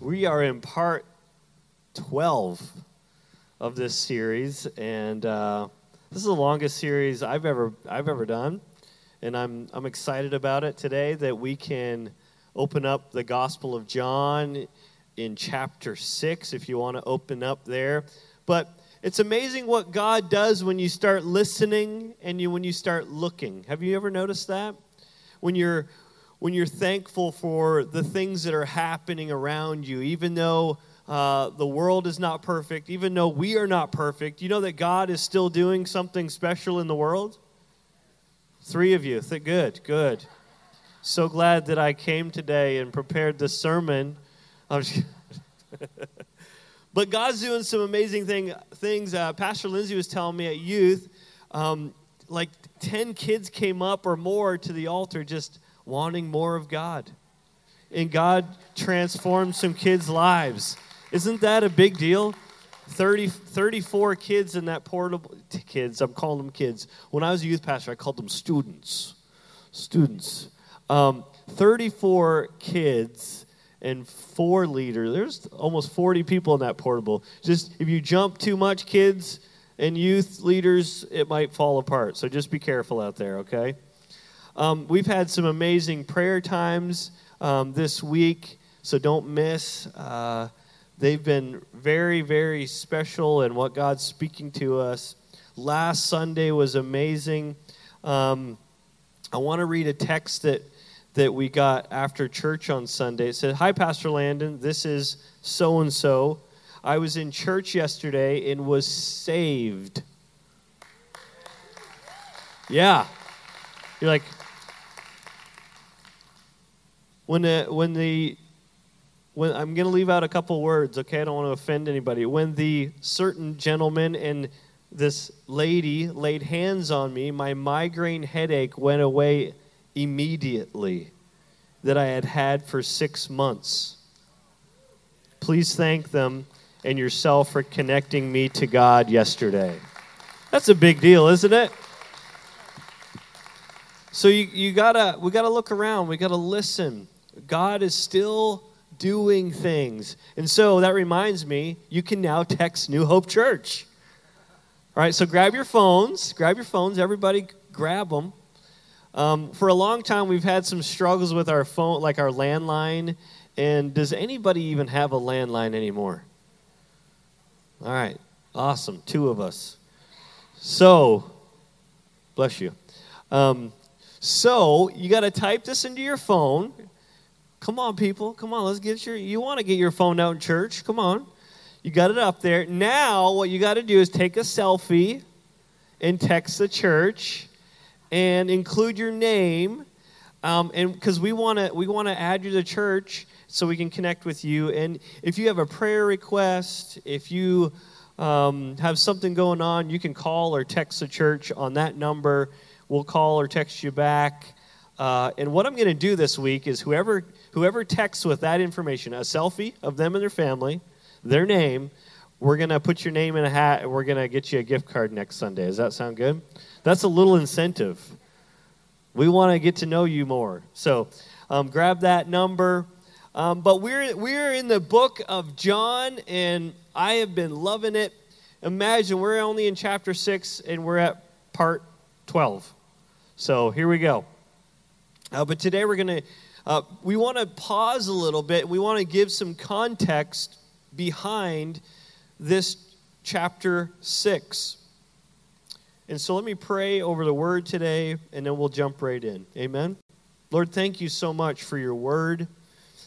We are in part 12 of this series, and uh, this is the longest series I've ever I've ever done, and I'm I'm excited about it today that we can open up the Gospel of John in chapter six if you want to open up there, but. It's amazing what God does when you start listening and you, when you start looking. Have you ever noticed that? When you're when you're thankful for the things that are happening around you, even though uh, the world is not perfect, even though we are not perfect, you know that God is still doing something special in the world? Three of you. Th- good, good. So glad that I came today and prepared this sermon. but God's doing some amazing thing, things. Uh, Pastor Lindsay was telling me at youth, um, like 10 kids came up or more to the altar just wanting more of God. And God transformed some kids' lives. Isn't that a big deal? 30, 34 kids in that portable kids. I'm calling them kids. When I was a youth pastor, I called them students. Students. Um, 34 kids and four leaders. There's almost 40 people in that portable. Just if you jump too much, kids and youth leaders, it might fall apart. So just be careful out there, okay? Um, we've had some amazing prayer times um, this week, so don't miss. Uh, they've been very, very special in what God's speaking to us. Last Sunday was amazing. Um, I want to read a text that that we got after church on Sunday. It said, "Hi, Pastor Landon. This is so and so. I was in church yesterday and was saved." Yeah, you're like, when the when the when I'm going to leave out a couple words, okay? I don't want to offend anybody. When the certain gentleman and this lady laid hands on me, my migraine headache went away immediately that I had had for six months. Please thank them and yourself for connecting me to God yesterday. That's a big deal, isn't it? So you, you gotta we gotta look around, we gotta listen. God is still doing things. And so that reminds me, you can now text New Hope Church. All right, so grab your phones. Grab your phones. Everybody grab them. Um, for a long time, we've had some struggles with our phone, like our landline. And does anybody even have a landline anymore? All right, awesome. Two of us. So, bless you. Um, so, you got to type this into your phone. Come on, people. Come on, let's get your. You want to get your phone out in church? Come on. You got it up there. Now, what you got to do is take a selfie and text the church and include your name. Um, and because we want to we want to add you to church so we can connect with you and if you have a prayer request if you um, have something going on you can call or text the church on that number we'll call or text you back uh, and what i'm going to do this week is whoever whoever texts with that information, a selfie of them and their family, their name, we're going to put your name in a hat and we're going to get you a gift card next Sunday. Does that sound good? That's a little incentive. We want to get to know you more. So um, grab that number. Um, but we're, we're in the book of John, and I have been loving it. Imagine we're only in chapter 6 and we're at part 12. So here we go. Uh, but today we're going to uh, we want to pause a little bit. We want to give some context behind this chapter 6. And so let me pray over the word today, and then we'll jump right in. Amen. Lord, thank you so much for your word.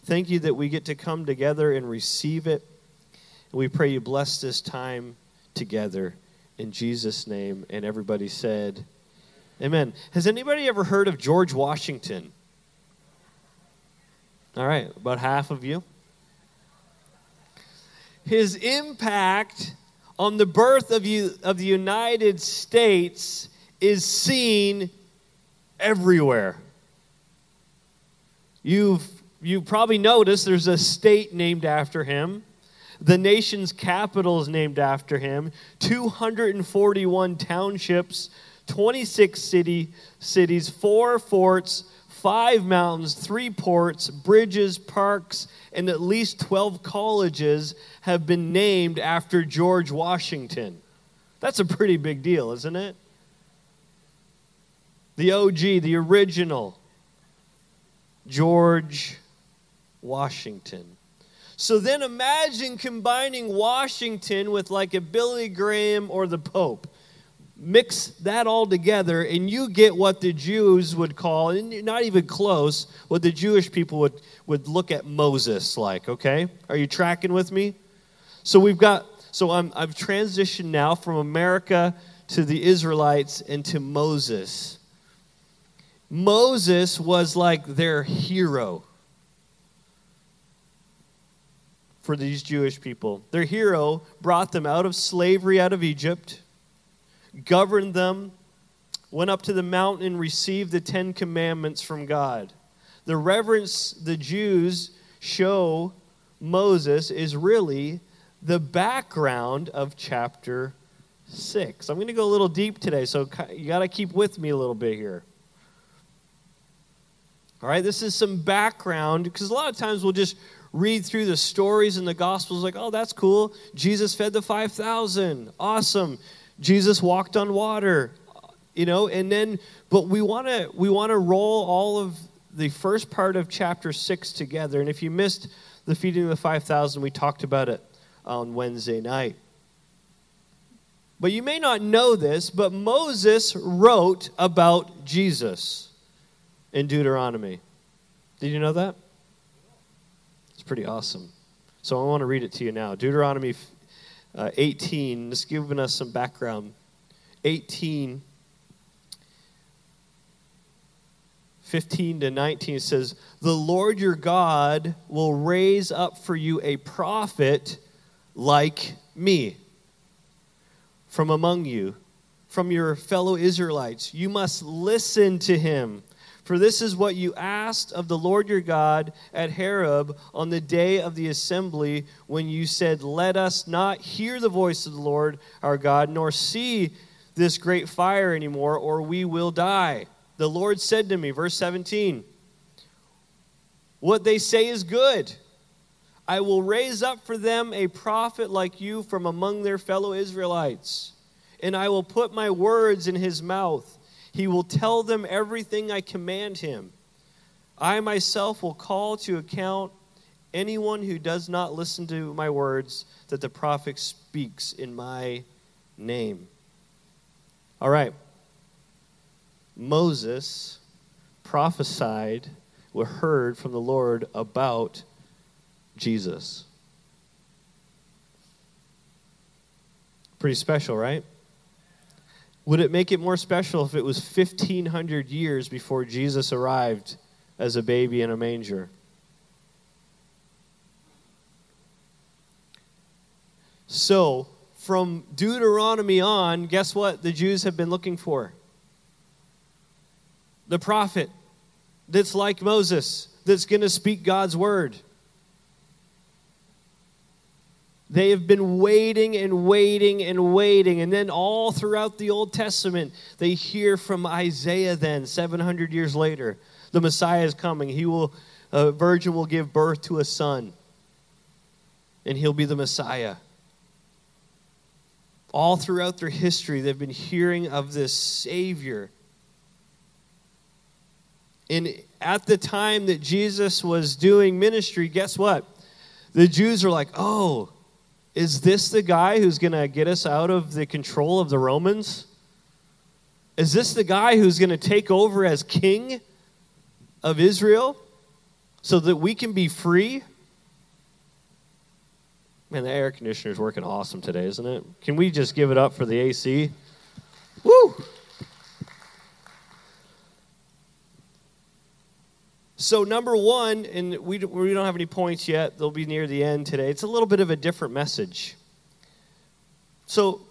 Thank you that we get to come together and receive it. And we pray you bless this time together in Jesus' name. And everybody said, Amen. Has anybody ever heard of George Washington? All right, about half of you. His impact on the birth of, you, of the United States is seen everywhere. You've, you've probably noticed there's a state named after him. The nation's capital is named after him. 241 townships, 26 city, cities, four forts, five mountains, three ports, bridges, parks, and at least 12 colleges have been named after George Washington. That's a pretty big deal, isn't it? The OG, the original, George Washington. So then imagine combining Washington with like a Billy Graham or the Pope. Mix that all together, and you get what the Jews would call, and not even close, what the Jewish people would, would look at Moses like, okay? Are you tracking with me? So we've got, so I'm, I've transitioned now from America to the Israelites and to Moses. Moses was like their hero for these Jewish people. Their hero brought them out of slavery out of Egypt, governed them, went up to the mountain and received the Ten Commandments from God. The reverence the Jews show Moses is really the background of chapter 6. I'm going to go a little deep today, so you got to keep with me a little bit here. All right, this is some background because a lot of times we'll just read through the stories in the Gospels, like, oh, that's cool. Jesus fed the 5,000. Awesome. Jesus walked on water. You know, and then, but we want to we want to roll all of the first part of chapter six together. And if you missed the feeding of the 5,000, we talked about it on Wednesday night. But you may not know this, but Moses wrote about Jesus in Deuteronomy. Did you know that? It's pretty awesome. So I want to read it to you now. Deuteronomy uh, 18, just giving us some background. 18, 15 to 19 says, The Lord your God will raise up for you a prophet like me from among you, from your fellow Israelites. You must listen to him for this is what you asked of the Lord your God at Horeb on the day of the assembly when you said, Let us not hear the voice of the Lord our God, nor see this great fire anymore, or we will die. The Lord said to me, verse 17, What they say is good. I will raise up for them a prophet like you from among their fellow Israelites, and I will put my words in his mouth he will tell them everything I command him. I myself will call to account anyone who does not listen to my words that the prophet speaks in my name. All right. Moses prophesied or heard from the Lord about Jesus. Pretty special, right? Would it make it more special if it was 1,500 years before Jesus arrived as a baby in a manger? So, from Deuteronomy on, guess what the Jews have been looking for? The prophet that's like Moses, that's going to speak God's word. They have been waiting and waiting and waiting. And then all throughout the Old Testament, they hear from Isaiah then, 700 years later. The Messiah is coming. He will, a virgin will give birth to a son, and he'll be the Messiah. All throughout their history, they've been hearing of this Savior. And at the time that Jesus was doing ministry, guess what? The Jews are like, oh, is this the guy who's going to get us out of the control of the Romans? Is this the guy who's going to take over as king of Israel so that we can be free? Man, the air conditioner is working awesome today, isn't it? Can we just give it up for the AC? Woo! So, number one, and we, we don't have any points yet, they'll be near the end today. It's a little bit of a different message. So,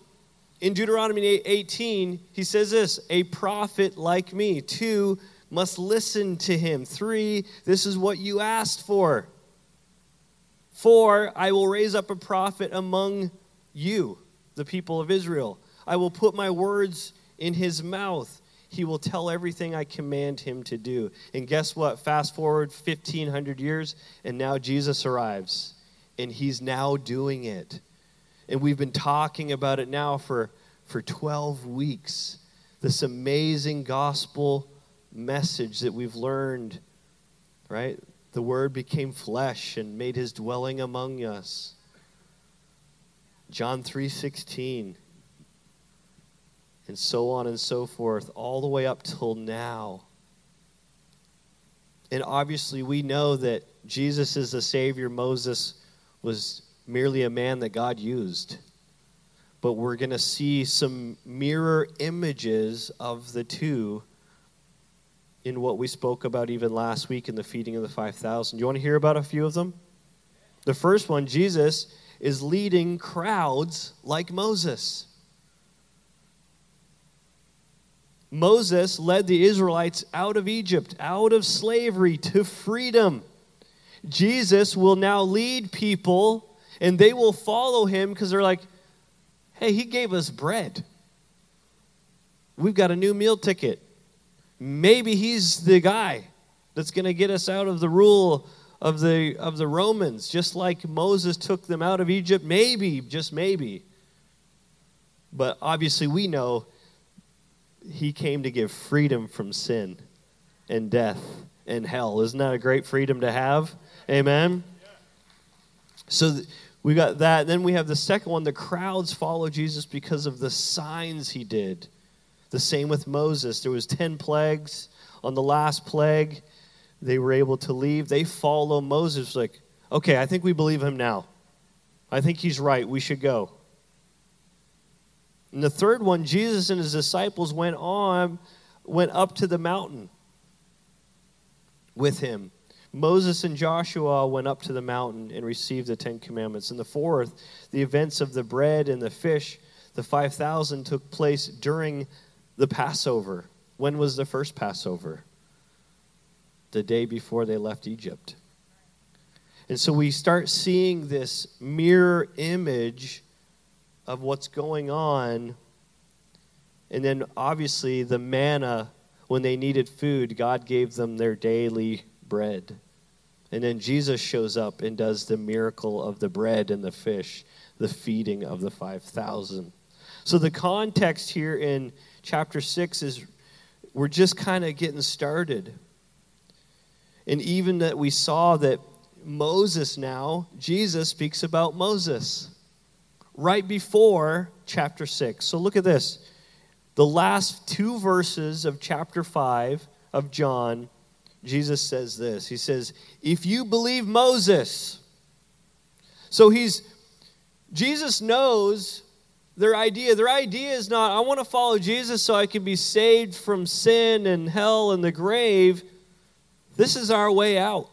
in Deuteronomy 18, he says this a prophet like me. Two, must listen to him. Three, this is what you asked for. Four, I will raise up a prophet among you, the people of Israel. I will put my words in his mouth. He will tell everything I command him to do. And guess what? Fast forward 1500 years, and now Jesus arrives, and he's now doing it. And we've been talking about it now for, for 12 weeks. This amazing gospel message that we've learned, right? The Word became flesh and made his dwelling among us. John 3:16 and so on and so forth all the way up till now. And obviously we know that Jesus is the savior Moses was merely a man that God used. But we're going to see some mirror images of the two in what we spoke about even last week in the feeding of the 5,000. Do you want to hear about a few of them? The first one, Jesus is leading crowds like Moses. Moses led the Israelites out of Egypt, out of slavery to freedom. Jesus will now lead people and they will follow him because they're like, hey, he gave us bread. We've got a new meal ticket. Maybe he's the guy that's going to get us out of the rule of the, of the Romans, just like Moses took them out of Egypt. Maybe, just maybe. But obviously, we know he came to give freedom from sin and death and hell. Isn't that a great freedom to have? Amen. So we got that. Then we have the second one. The crowds follow Jesus because of the signs he did. The same with Moses. There was 10 plagues. On the last plague, they were able to leave. They follow Moses like, okay, I think we believe him now. I think he's right. We should go. And the third one, Jesus and his disciples went on, went up to the mountain with him. Moses and Joshua went up to the mountain and received the Ten Commandments. And the fourth, the events of the bread and the fish, the 5,000 took place during the Passover. When was the first Passover? The day before they left Egypt. And so we start seeing this mirror image of what's going on. And then obviously the manna, when they needed food, God gave them their daily bread. And then Jesus shows up and does the miracle of the bread and the fish, the feeding of the 5,000. So the context here in chapter 6 is we're just kind of getting started. And even that we saw that Moses now, Jesus speaks about Moses right before chapter 6. So look at this. The last two verses of chapter 5 of John Jesus says this He says, If you believe Moses, so he's, Jesus knows their idea. Their idea is not, I want to follow Jesus so I can be saved from sin and hell and the grave. This is our way out.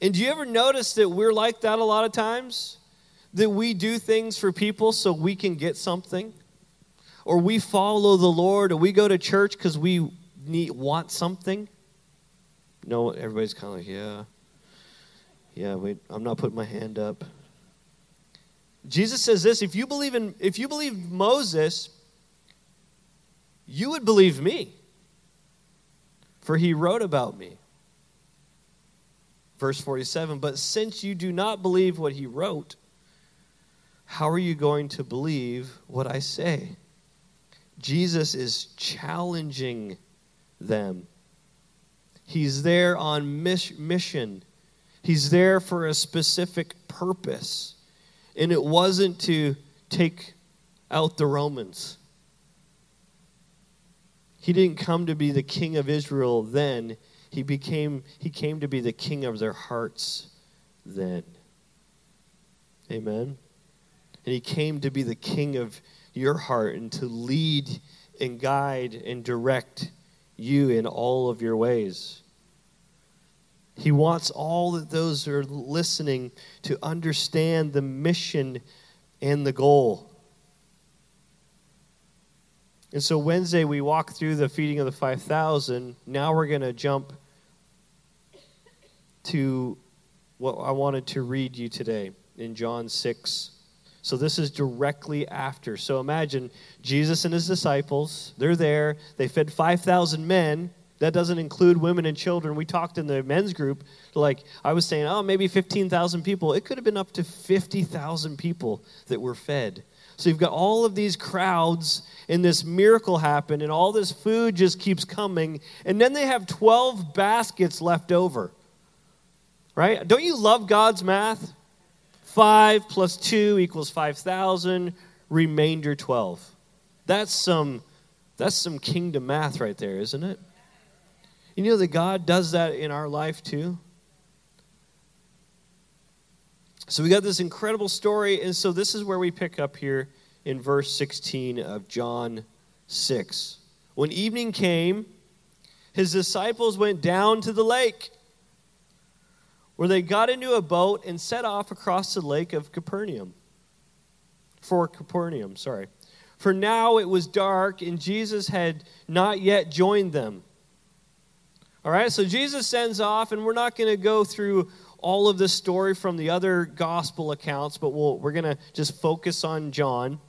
And do you ever notice that we're like that a lot of times? That we do things for people so we can get something? Or we follow the Lord, or we go to church because we need want something? No, everybody's kind of like, yeah. Yeah, wait, I'm not putting my hand up. Jesus says this, if you believe in if you believe Moses, you would believe me. For he wrote about me. Verse 47, but since you do not believe what he wrote, how are you going to believe what I say? Jesus is challenging them. He's there on mission. He's there for a specific purpose. And it wasn't to take out the Romans. He didn't come to be the king of Israel then. He became he came to be the king of their hearts then. Amen. And he came to be the king of your heart and to lead and guide and direct you in all of your ways. He wants all of those who are listening to understand the mission and the goal. And so Wednesday we walk through the feeding of the 5,000. Now we're going to jump to what I wanted to read you today in John 6 So this is directly after. So imagine Jesus and his disciples, they're there. They fed 5,000 men. That doesn't include women and children. We talked in the men's group, like I was saying, oh, maybe 15,000 people. It could have been up to 50,000 people that were fed. So you've got all of these crowds, and this miracle happened, and all this food just keeps coming. And then they have 12 baskets left over. Right? Don't you love God's math? 5 plus 2 equals 5,000, remainder 12. That's some, that's some kingdom math right there, isn't it? You know that God does that in our life too? So we got this incredible story, and so this is where we pick up here in verse 16 of John 6. When evening came, his disciples went down to the lake, where they got into a boat and set off across the lake of Capernaum. For Capernaum, sorry. For now it was dark, and Jesus had not yet joined them. All right, so Jesus sends off, and we're not going to go through all of this story from the other gospel accounts, but we'll, we're going to just focus on John.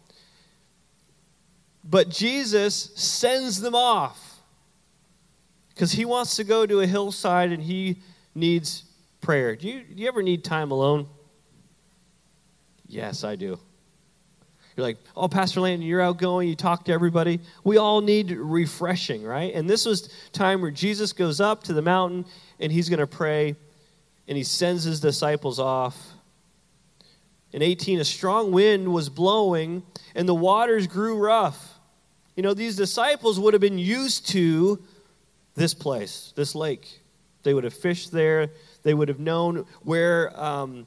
But Jesus sends them off because he wants to go to a hillside and he needs prayer. Do you, do you ever need time alone? Yes, I do. You're like, oh, Pastor Landon, you're outgoing, you talk to everybody. We all need refreshing, right? And this was time where Jesus goes up to the mountain and he's going to pray and he sends his disciples off. In 18, a strong wind was blowing, and the waters grew rough. You know, these disciples would have been used to this place, this lake. They would have fished there. They would have known where, um,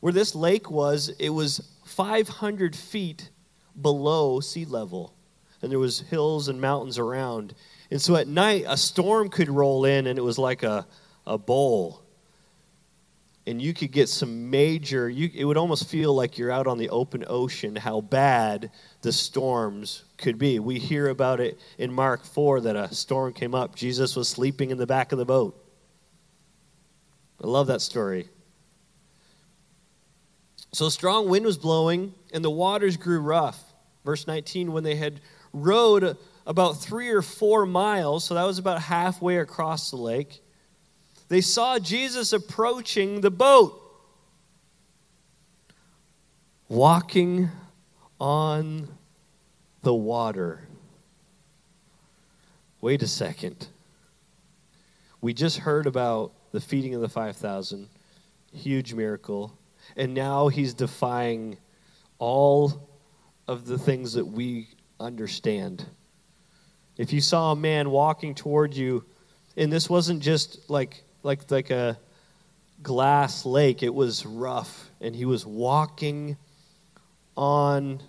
where this lake was. It was 500 feet below sea level, and there was hills and mountains around. And so at night, a storm could roll in, and it was like a, a bowl and you could get some major you, it would almost feel like you're out on the open ocean how bad the storms could be. We hear about it in mark 4 that a storm came up. Jesus was sleeping in the back of the boat. I love that story. So strong wind was blowing and the waters grew rough. Verse 19 when they had rowed about three or four miles so that was about halfway across the lake they saw Jesus approaching the boat, walking on the water. Wait a second. We just heard about the feeding of the 5,000, huge miracle, and now he's defying all of the things that we understand. If you saw a man walking toward you, and this wasn't just like like, like a glass lake. It was rough, and he was walking on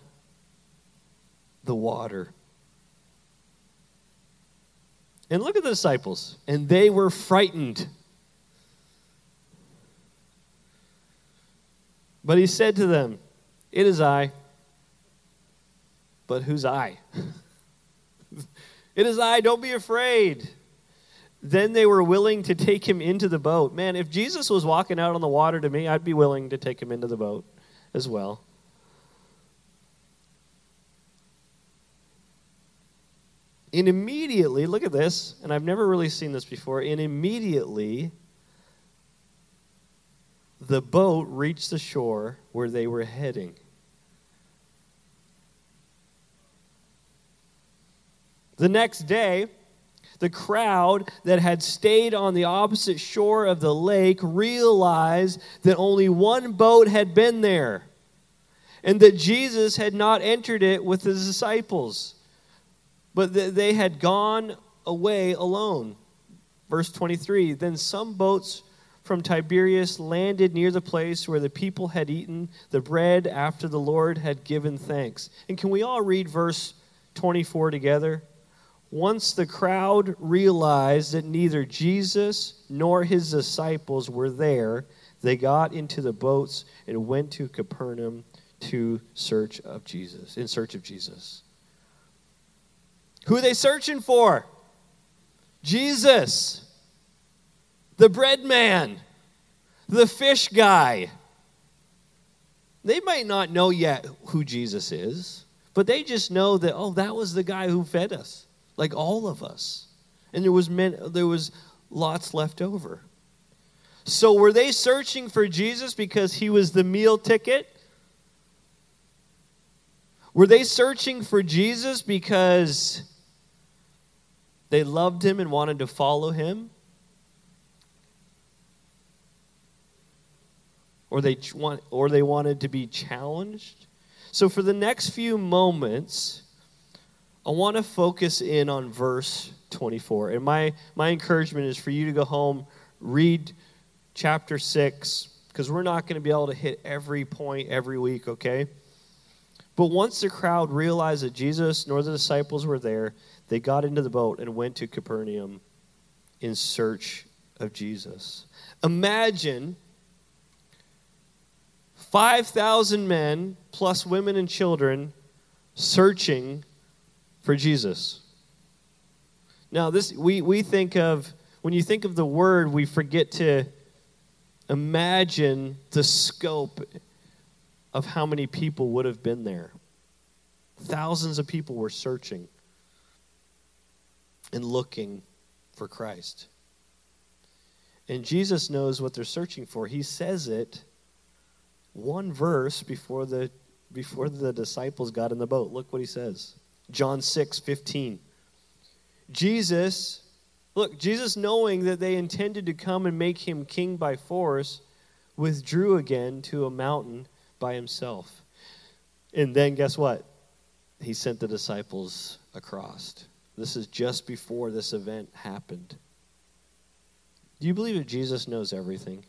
the water. And look at the disciples, and they were frightened. But he said to them, It is I. But who's I? it is I, don't be afraid. Then they were willing to take him into the boat. Man, if Jesus was walking out on the water to me, I'd be willing to take him into the boat as well. And immediately, look at this, and I've never really seen this before. And immediately, the boat reached the shore where they were heading. The next day, the crowd that had stayed on the opposite shore of the lake realized that only one boat had been there and that Jesus had not entered it with his disciples, but that they had gone away alone. Verse 23 Then some boats from Tiberias landed near the place where the people had eaten the bread after the Lord had given thanks. And can we all read verse 24 together? Once the crowd realized that neither Jesus nor his disciples were there, they got into the boats and went to Capernaum to search of Jesus, in search of Jesus. Who are they searching for? Jesus, the bread man, the fish guy. They might not know yet who Jesus is, but they just know that, oh, that was the guy who fed us, like all of us. And there was, men, there was lots left over. So were they searching for Jesus because he was the meal ticket? Were they searching for Jesus because they loved him and wanted to follow him? Or they, want, or they wanted to be challenged? So, for the next few moments, I want to focus in on verse 24. And my, my encouragement is for you to go home, read chapter 6, because we're not going to be able to hit every point every week, okay? But once the crowd realized that Jesus nor the disciples were there, they got into the boat and went to Capernaum in search of Jesus. Imagine 5,000 men, plus women and children, searching for Jesus. Now, this we, we think of, when you think of the word, we forget to imagine the scope of how many people would have been there. Thousands of people were searching and looking for Christ. And Jesus knows what they're searching for. He says it one verse before the before the disciples got in the boat. Look what he says. John 6, 15. Jesus Look, Jesus, knowing that they intended to come and make him king by force, withdrew again to a mountain by himself. And then guess what? He sent the disciples across. This is just before this event happened. Do you believe that Jesus knows everything?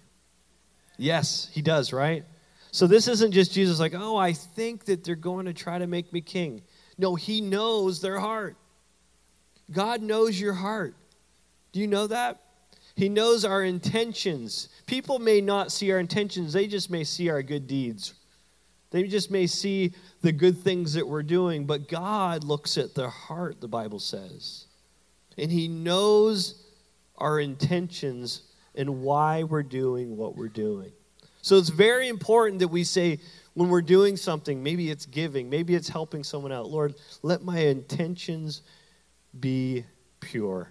Yes, he does, right? So this isn't just Jesus like, oh, I think that they're going to try to make me king. No, he knows their heart. God knows your heart. Do you know that? He knows our intentions. People may not see our intentions, they just may see our good deeds. They just may see the good things that we're doing, but God looks at the heart, the Bible says. And He knows our intentions and why we're doing what we're doing. So it's very important that we say, when we're doing something, maybe it's giving, maybe it's helping someone out, Lord, let my intentions be pure.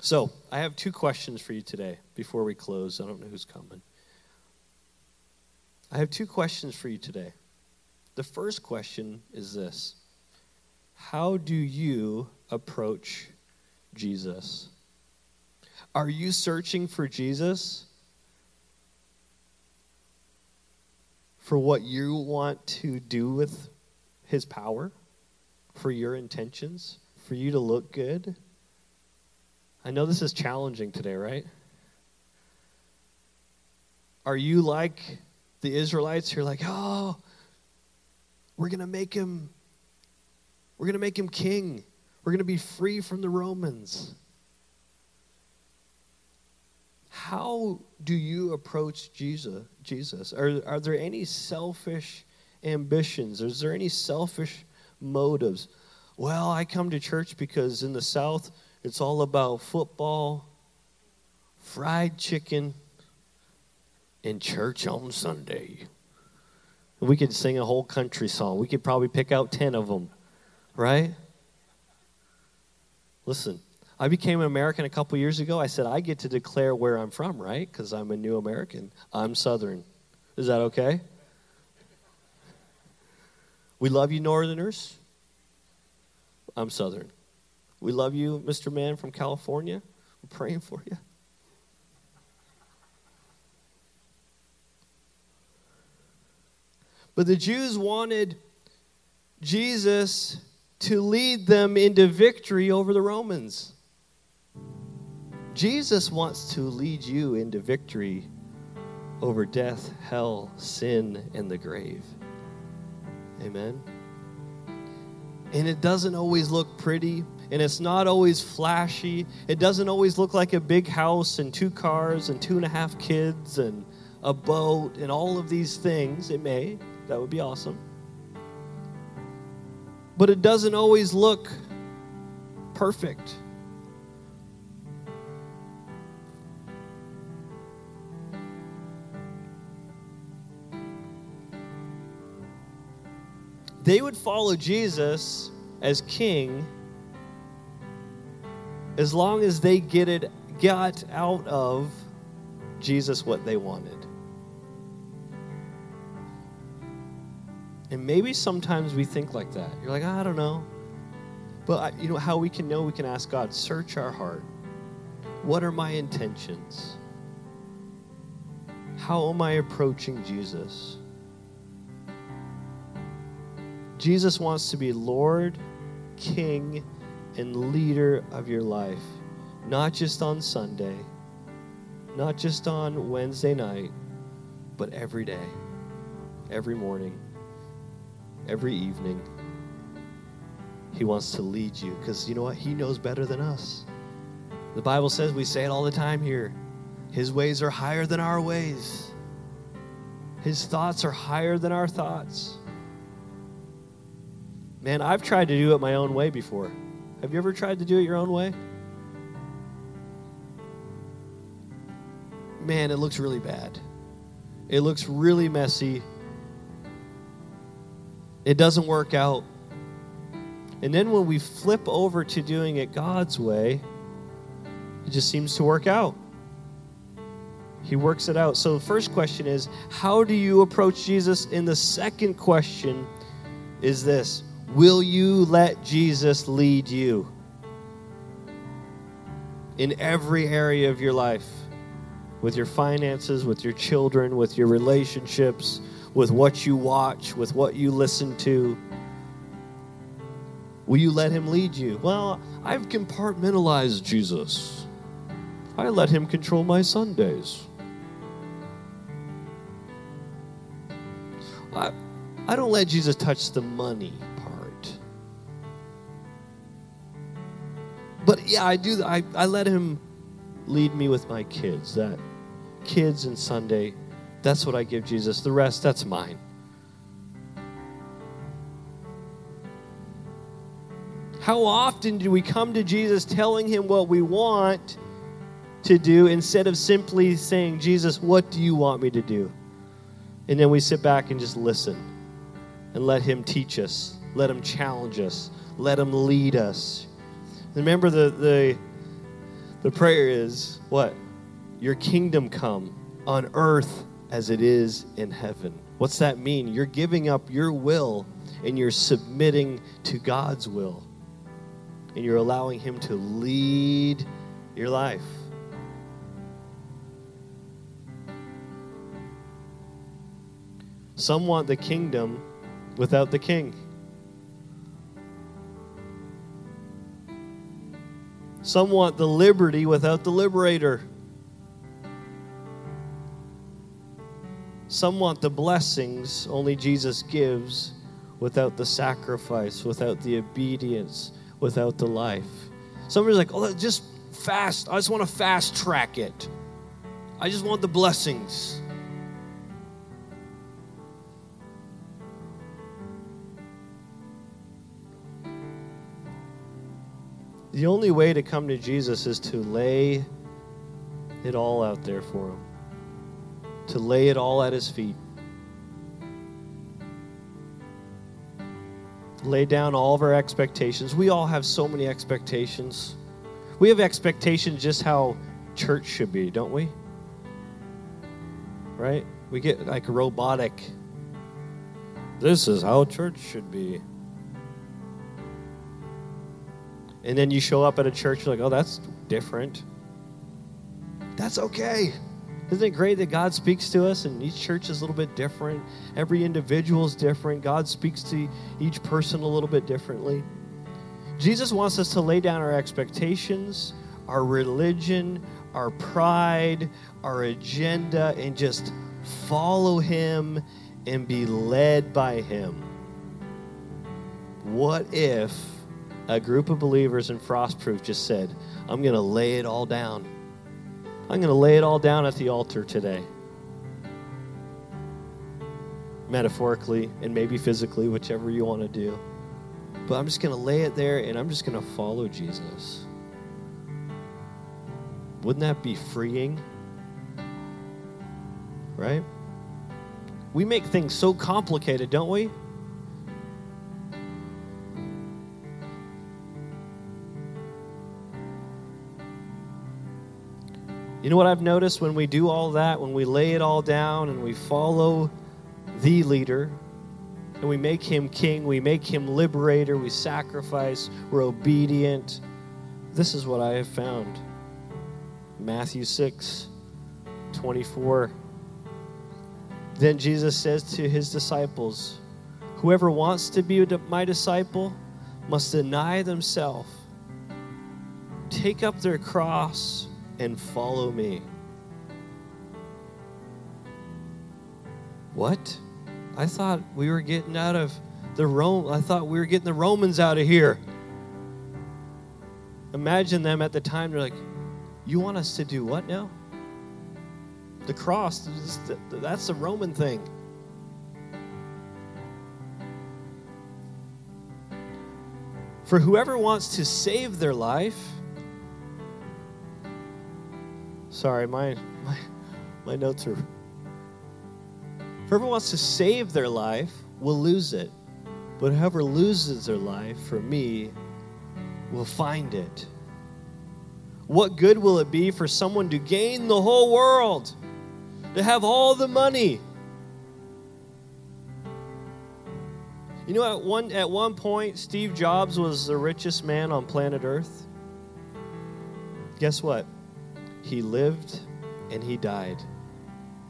So, I have two questions for you today before we close. I don't know who's coming. I have two questions for you today. The first question is this How do you approach Jesus? Are you searching for Jesus? For what you want to do with his power? For your intentions? For you to look good? I know this is challenging today, right? Are you like the Israelites who are like, oh, we're going to make him, we're going to make him king. We're going to be free from the Romans. How do you approach Jesus? Jesus? Are, are there any selfish ambitions? Is there any selfish motives? Well, I come to church because in the South, it's all about football, fried chicken, and church on Sunday. We could sing a whole country song. We could probably pick out 10 of them, right? Listen, I became an American a couple years ago. I said, I get to declare where I'm from, right? Because I'm a new American. I'm Southern. Is that okay? We love you, Northerners. I'm Southern. We love you, Mr. Man from California. We're praying for you. But the Jews wanted Jesus to lead them into victory over the Romans. Jesus wants to lead you into victory over death, hell, sin, and the grave. Amen. And it doesn't always look pretty and it's not always flashy. It doesn't always look like a big house and two cars and two and a half kids and a boat and all of these things. It may. That would be awesome. But it doesn't always look perfect. They would follow Jesus as king as long as they get it got out of Jesus what they wanted. And maybe sometimes we think like that. You're like, I don't know. But you know how we can know? We can ask God, search our heart. What are my intentions? How am I approaching Jesus? Jesus wants to be Lord, King, and leader of your life, not just on Sunday, not just on Wednesday night, but every day, every morning, every evening. He wants to lead you because you know what? He knows better than us. The Bible says, we say it all the time here His ways are higher than our ways, His thoughts are higher than our thoughts. Man, I've tried to do it my own way before. Have you ever tried to do it your own way? Man, it looks really bad. It looks really messy. It doesn't work out. And then when we flip over to doing it God's way, it just seems to work out. He works it out. So the first question is how do you approach Jesus? And the second question is this Will you let Jesus lead you in every area of your life? With your finances, with your children, with your relationships, with what you watch, with what you listen to? Will you let him lead you? Well, I've compartmentalized Jesus. I let him control my Sundays. I, I don't let Jesus touch the money But yeah, I do. I, I let him lead me with my kids. That kids and Sunday, that's what I give Jesus. The rest, that's mine. How often do we come to Jesus telling him what we want to do instead of simply saying, Jesus, what do you want me to do? And then we sit back and just listen and let him teach us, let him challenge us, let him lead us. Remember the the the prayer is what? Your kingdom come on earth as it is in heaven. What's that mean? You're giving up your will and you're submitting to God's will and you're allowing Him to lead your life. Some want the kingdom without the king. Some want the liberty without the liberator. Some want the blessings only Jesus gives without the sacrifice, without the obedience, without the life. Somebody's like, oh, just fast. I just want to fast track it. I just want the blessings. The only way to come to Jesus is to lay it all out there for Him, to lay it all at His feet. lay down all of our expectations. We all have so many expectations. We have expectations just how church should be, don't we? Right? We get like robotic. This is how church should be. And then you show up at a church, you're like, oh, that's different. That's okay. Isn't it great that God speaks to us and each church is a little bit different? Every individual is different. God speaks to each person a little bit differently. Jesus wants us to lay down our expectations, our religion, our pride, our agenda, and just follow Him and be led by Him. What if a group of believers in Frostproof just said, I'm going to lay it all down? I'm going to lay it all down at the altar today. Metaphorically and maybe physically, whichever you want to do. But I'm just going to lay it there and I'm just going to follow Jesus. Wouldn't that be freeing? Right? We make things so complicated, don't we? You know what I've noticed when we do all that, when we lay it all down and we follow the leader and we make him king, we make him liberator, we sacrifice, we're obedient. This is what I have found. Matthew 6 24. Then Jesus says to his disciples, Whoever wants to be my disciple must deny themselves, take up their cross, and follow me. What? I thought we were getting out of the Rome. I thought we were getting the Romans out of here. Imagine them at the time. They're like, "You want us to do what now?" The cross. That's the Roman thing. For whoever wants to save their life Sorry, my, my, my notes are. Whoever wants to save their life will lose it, but whoever loses their life for me will find it. What good will it be for someone to gain the whole world, to have all the money? You know, at one, at one point, Steve Jobs was the richest man on planet Earth. Guess what? He lived and he died,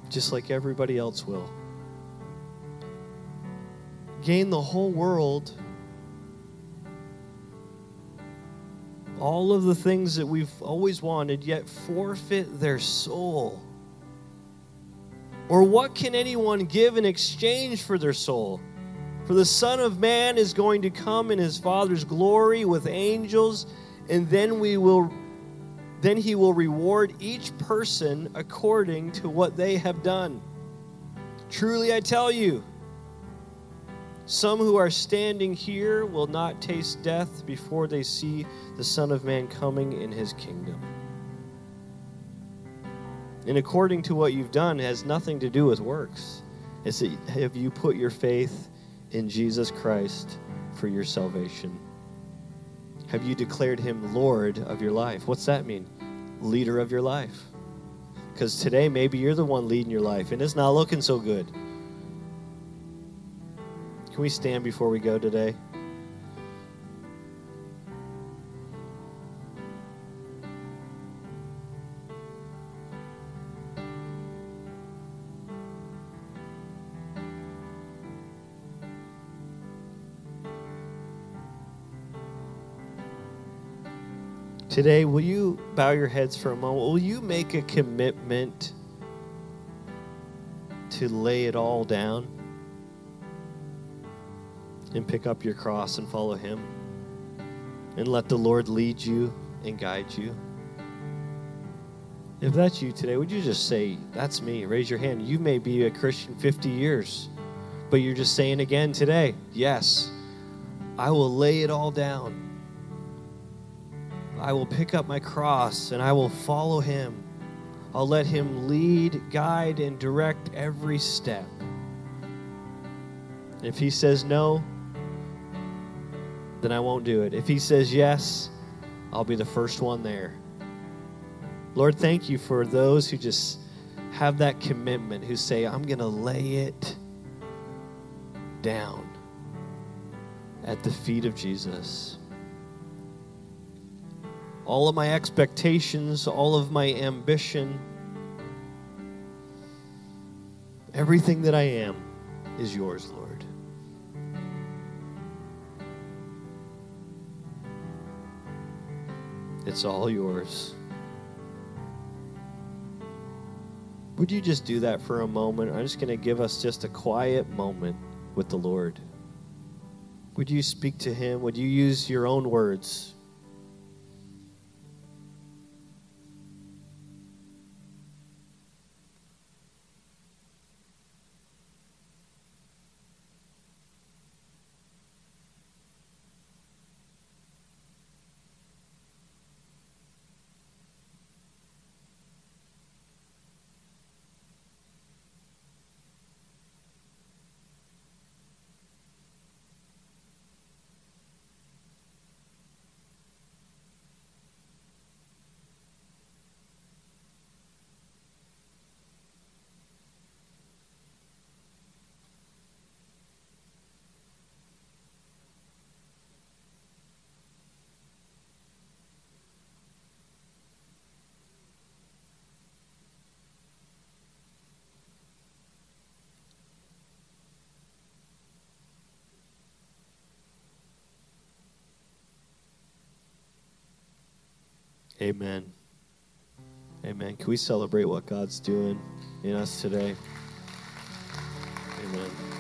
just like everybody else will. Gain the whole world, all of the things that we've always wanted, yet forfeit their soul. Or what can anyone give in exchange for their soul? For the Son of Man is going to come in his Father's glory with angels, and then we will then he will reward each person according to what they have done. Truly, I tell you, some who are standing here will not taste death before they see the Son of Man coming in his kingdom. And according to what you've done has nothing to do with works. It's that have you put your faith in Jesus Christ for your salvation? Have you declared him Lord of your life? What's that mean? Leader of your life. Because today, maybe you're the one leading your life and it's not looking so good. Can we stand before we go today? Today, will you bow your heads for a moment? Will you make a commitment to lay it all down and pick up your cross and follow Him? And let the Lord lead you and guide you? If that's you today, would you just say, That's me? Raise your hand. You may be a Christian 50 years, but you're just saying again today, Yes, I will lay it all down I will pick up my cross and I will follow him. I'll let him lead, guide, and direct every step. If he says no, then I won't do it. If he says yes, I'll be the first one there. Lord, thank you for those who just have that commitment, who say, I'm going to lay it down at the feet of Jesus all of my expectations, all of my ambition, everything that I am is yours, Lord. It's all yours. Would you just do that for a moment? I'm just going to give us just a quiet moment with the Lord. Would you speak to Him? Would you use your own words? Amen. Amen. Can we celebrate what God's doing in us today? Amen.